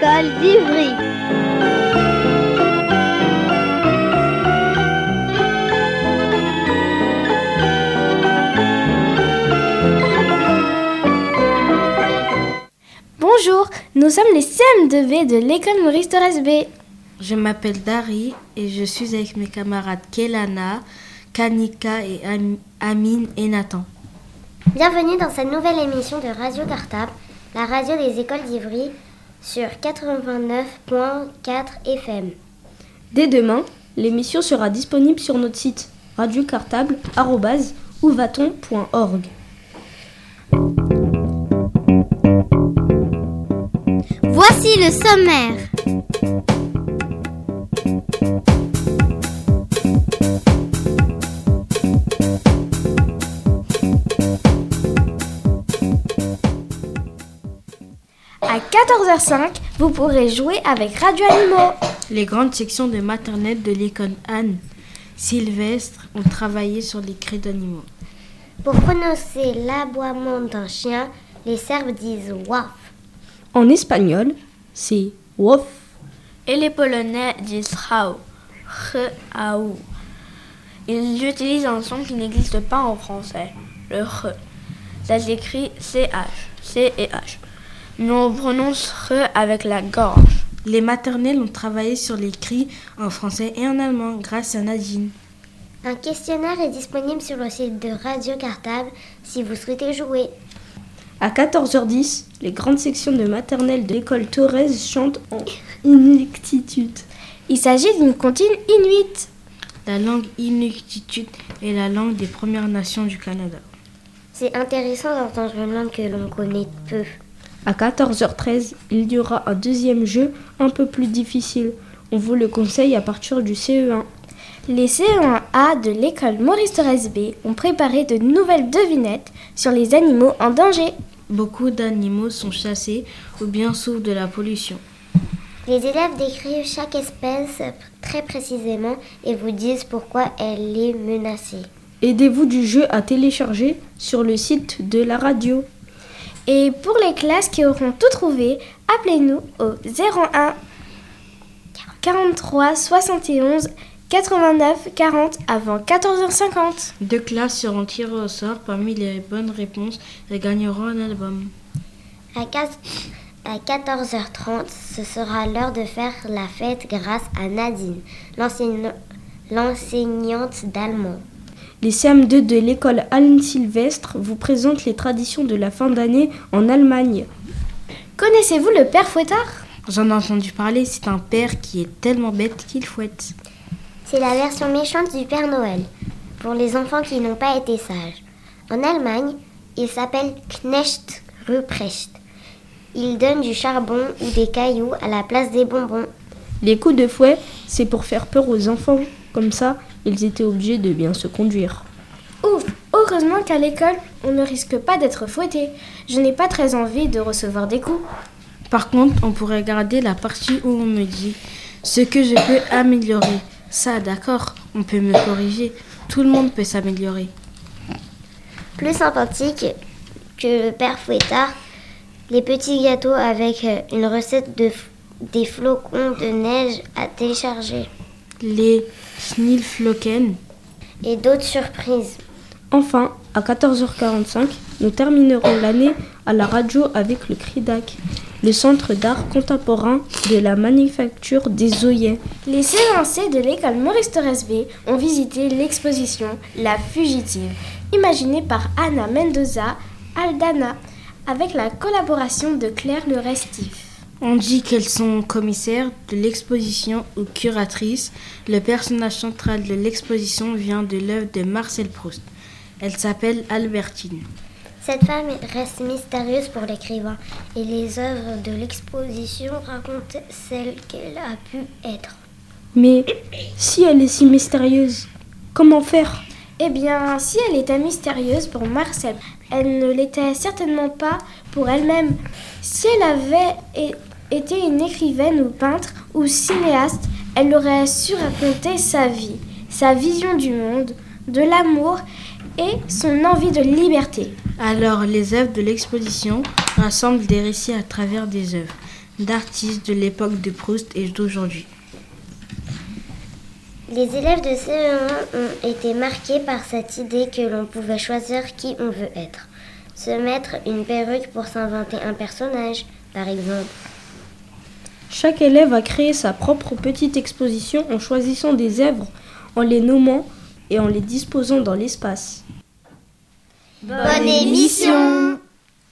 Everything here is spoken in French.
d'Ivry. Bonjour, nous sommes les CM2B de l'école Maurice Thorez B. Je m'appelle Dari et je suis avec mes camarades Kelana, Kanika et Am- Amine et Nathan. Bienvenue dans cette nouvelle émission de Radio Cartable, la radio des écoles d'Ivry sur 89.4 FM. Dès demain, l'émission sera disponible sur notre site radiocartable.org. Voici le sommaire. À 14h05, vous pourrez jouer avec Radio Animaux. Les grandes sections de maternelle de l'école Anne Sylvestre ont travaillé sur les cris d'animaux. Pour prononcer l'aboiement d'un chien, les Serbes disent waf. En espagnol, c'est wof. Et les Polonais disent rao, rao. Ils utilisent un son qui n'existe pas en français, le re. Ça s'écrit CH, C et H. Mais on prononce re avec la gorge. Les maternelles ont travaillé sur les cris en français et en allemand grâce à Nadine. Un questionnaire est disponible sur le site de Radio Cartable si vous souhaitez jouer. À 14h10, les grandes sections de maternelle de l'école Thorez chantent en inuktitut. Il s'agit d'une comptine inuite. La langue inuktitut est la langue des Premières Nations du Canada. C'est intéressant d'entendre une langue que l'on connaît peu. À 14h13, il y aura un deuxième jeu un peu plus difficile. On vous le conseille à partir du E CE1. Les CE1A de l'école Maurice Thorez B ont préparé de nouvelles devinettes sur les animaux en danger. Beaucoup d'animaux sont chassés ou bien souffrent de la pollution. Les élèves décrivent chaque espèce très précisément et vous disent pourquoi elle est menacée. Aidez-vous du jeu à télécharger sur le site de la radio. Et pour les classes qui auront tout trouvé, appelez-nous au 01 43 71 89 40 avant 14h50. Deux classes seront tirées au sort parmi les bonnes réponses et gagneront un album. À 4 à 14h30, ce sera l'heure de faire la fête grâce à Nadine, l'enseignante d'allemand. Les CM2 de l'école Anne Sylvestre vous présentent les traditions de la fin d'année en Allemagne. Connaissez-vous le père fouettard? J'en ai entendu parler, c'est un père qui est tellement bête qu'il fouette. C'est la version méchante du Père Noël, pour les enfants qui n'ont pas été sages. En Allemagne, il s'appelle Knecht Ruprecht. Il donne du charbon ou des cailloux à la place des bonbons. Les coups de fouet, c'est pour faire peur aux enfants. Comme ça, ils étaient obligés de bien se conduire. Ouf Heureusement qu'à l'école, on ne risque pas d'être fouetté. Je n'ai pas très envie de recevoir des coups. Par contre, on pourrait garder la partie où on me dit ce que je peux améliorer. Ça, d'accord, on peut me corriger. Tout le monde peut s'améliorer. Plus sympathique que le Père Fouettard, les petits gâteaux avec euh, une recette de des flocons de neige à télécharger Les Snillflocken, et d'autres surprises. Enfin, à 14h45, nous terminerons l'année à la radio avec le CRIDAC, le centre d'art contemporain de la manufacture des œillets. Les CE1C de l'école Maurice Thorez B ont visité l'exposition La Fugitive, imaginée par Anna Mendoza Aldana, avec la collaboration de Claire Le Restif. On dit qu'elles sont commissaires de l'exposition ou curatrices. Le personnage central de l'exposition vient de l'œuvre de Marcel Proust. Elle s'appelle Albertine. Cette femme reste mystérieuse pour l'écrivain et les œuvres de l'exposition racontent celle qu'elle a pu être. Mais si elle est si mystérieuse, comment faire? Eh bien, si elle était mystérieuse pour Marcel, elle ne l'était certainement pas pour elle-même. Si elle avait été une écrivaine ou peintre ou cinéaste, elle aurait su raconter sa vie, sa vision du monde, de l'amour et son envie de liberté. Alors, les œuvres de l'exposition rassemblent des récits à travers des œuvres. d'artistes de l'époque de Proust et d'aujourd'hui. Les élèves de CE1 ont été marqués par cette idée que l'on pouvait choisir qui on veut être. Se mettre une perruque pour s'inventer un personnage, par exemple. Chaque élève a créé sa propre petite exposition en choisissant des œuvres, en les nommant et en les disposant dans l'espace. Bonne émission